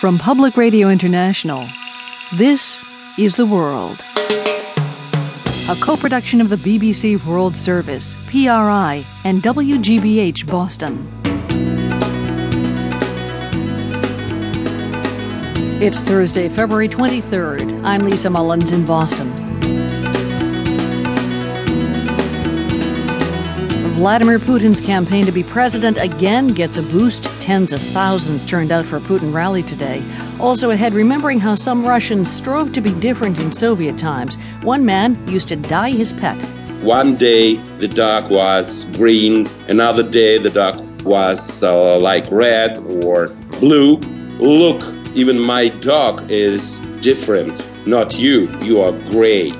From Public Radio International, this is The World. A co production of the BBC World Service, PRI, and WGBH Boston. It's Thursday, February 23rd. I'm Lisa Mullins in Boston. Vladimir Putin's campaign to be president again gets a boost. Tens of thousands turned out for a Putin rally today. Also ahead, remembering how some Russians strove to be different in Soviet times. One man used to dye his pet. One day the dog was green, another day the dog was uh, like red or blue. Look, even my dog is different. Not you, you are gray.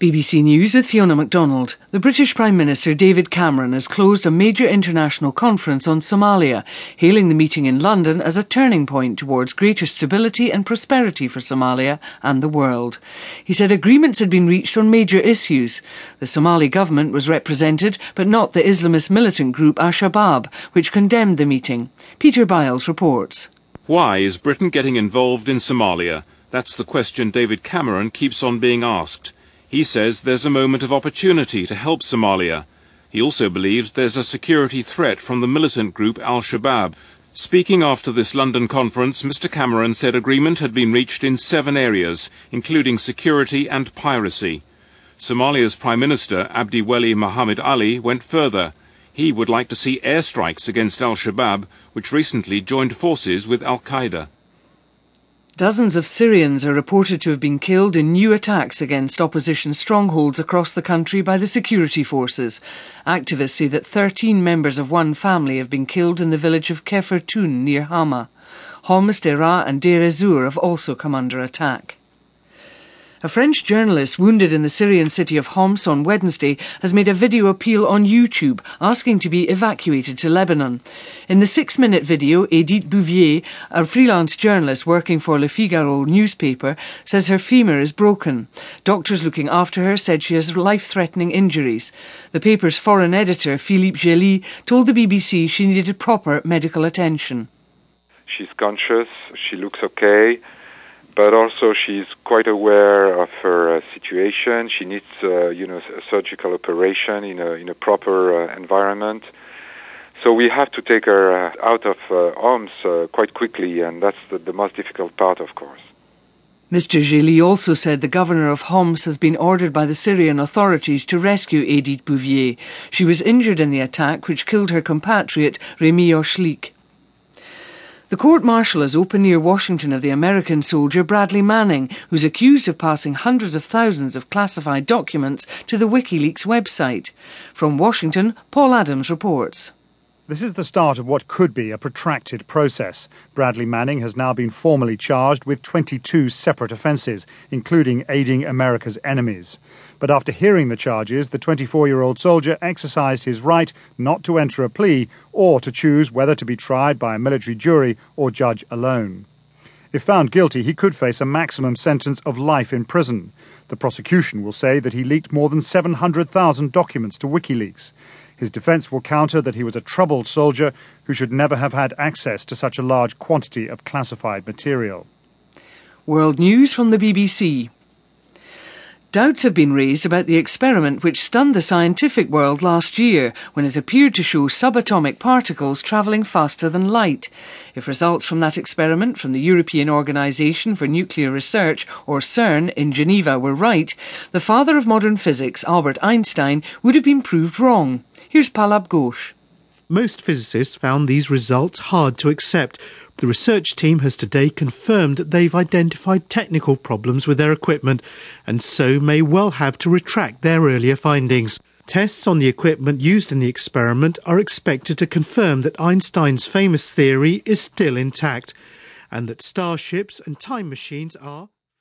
BBC News with Fiona MacDonald. The British Prime Minister David Cameron has closed a major international conference on Somalia, hailing the meeting in London as a turning point towards greater stability and prosperity for Somalia and the world. He said agreements had been reached on major issues. The Somali government was represented, but not the Islamist militant group Al-Shabaab, which condemned the meeting. Peter Biles reports. Why is Britain getting involved in Somalia? That's the question David Cameron keeps on being asked. He says there's a moment of opportunity to help Somalia. He also believes there's a security threat from the militant group Al-Shabaab. Speaking after this London conference, Mr Cameron said agreement had been reached in seven areas, including security and piracy. Somalia's Prime Minister, Abdi Weli Mohammed Ali, went further. He would like to see airstrikes against Al-Shabaab, which recently joined forces with Al-Qaeda. Dozens of Syrians are reported to have been killed in new attacks against opposition strongholds across the country by the security forces. Activists say that 13 members of one family have been killed in the village of Kefertun near Hama. Homs, Deraa and Deir ez-Zor have also come under attack. A French journalist wounded in the Syrian city of Homs on Wednesday has made a video appeal on YouTube asking to be evacuated to Lebanon. In the six minute video, Edith Bouvier, a freelance journalist working for Le Figaro newspaper, says her femur is broken. Doctors looking after her said she has life threatening injuries. The paper's foreign editor, Philippe Gélie, told the BBC she needed proper medical attention. She's conscious, she looks okay but also she's quite aware of her uh, situation. She needs, uh, you know, a surgical operation in a in a proper uh, environment. So we have to take her uh, out of uh, Homs uh, quite quickly, and that's the, the most difficult part, of course. Mr. Gélie also said the governor of Homs has been ordered by the Syrian authorities to rescue Edith Bouvier. She was injured in the attack which killed her compatriot Rémi Ochlik. The court martial is opened near Washington of the American soldier Bradley Manning, who's accused of passing hundreds of thousands of classified documents to the WikiLeaks website. From Washington, Paul Adams reports. This is the start of what could be a protracted process. Bradley Manning has now been formally charged with 22 separate offences, including aiding America's enemies. But after hearing the charges, the 24 year old soldier exercised his right not to enter a plea or to choose whether to be tried by a military jury or judge alone. If found guilty, he could face a maximum sentence of life in prison. The prosecution will say that he leaked more than 700,000 documents to WikiLeaks. His defence will counter that he was a troubled soldier who should never have had access to such a large quantity of classified material. World News from the BBC. Doubts have been raised about the experiment which stunned the scientific world last year when it appeared to show subatomic particles travelling faster than light. If results from that experiment from the European Organisation for Nuclear Research, or CERN, in Geneva were right, the father of modern physics, Albert Einstein, would have been proved wrong. Here's Pallab Ghosh. Most physicists found these results hard to accept. The research team has today confirmed that they've identified technical problems with their equipment and so may well have to retract their earlier findings. Tests on the equipment used in the experiment are expected to confirm that Einstein's famous theory is still intact and that starships and time machines are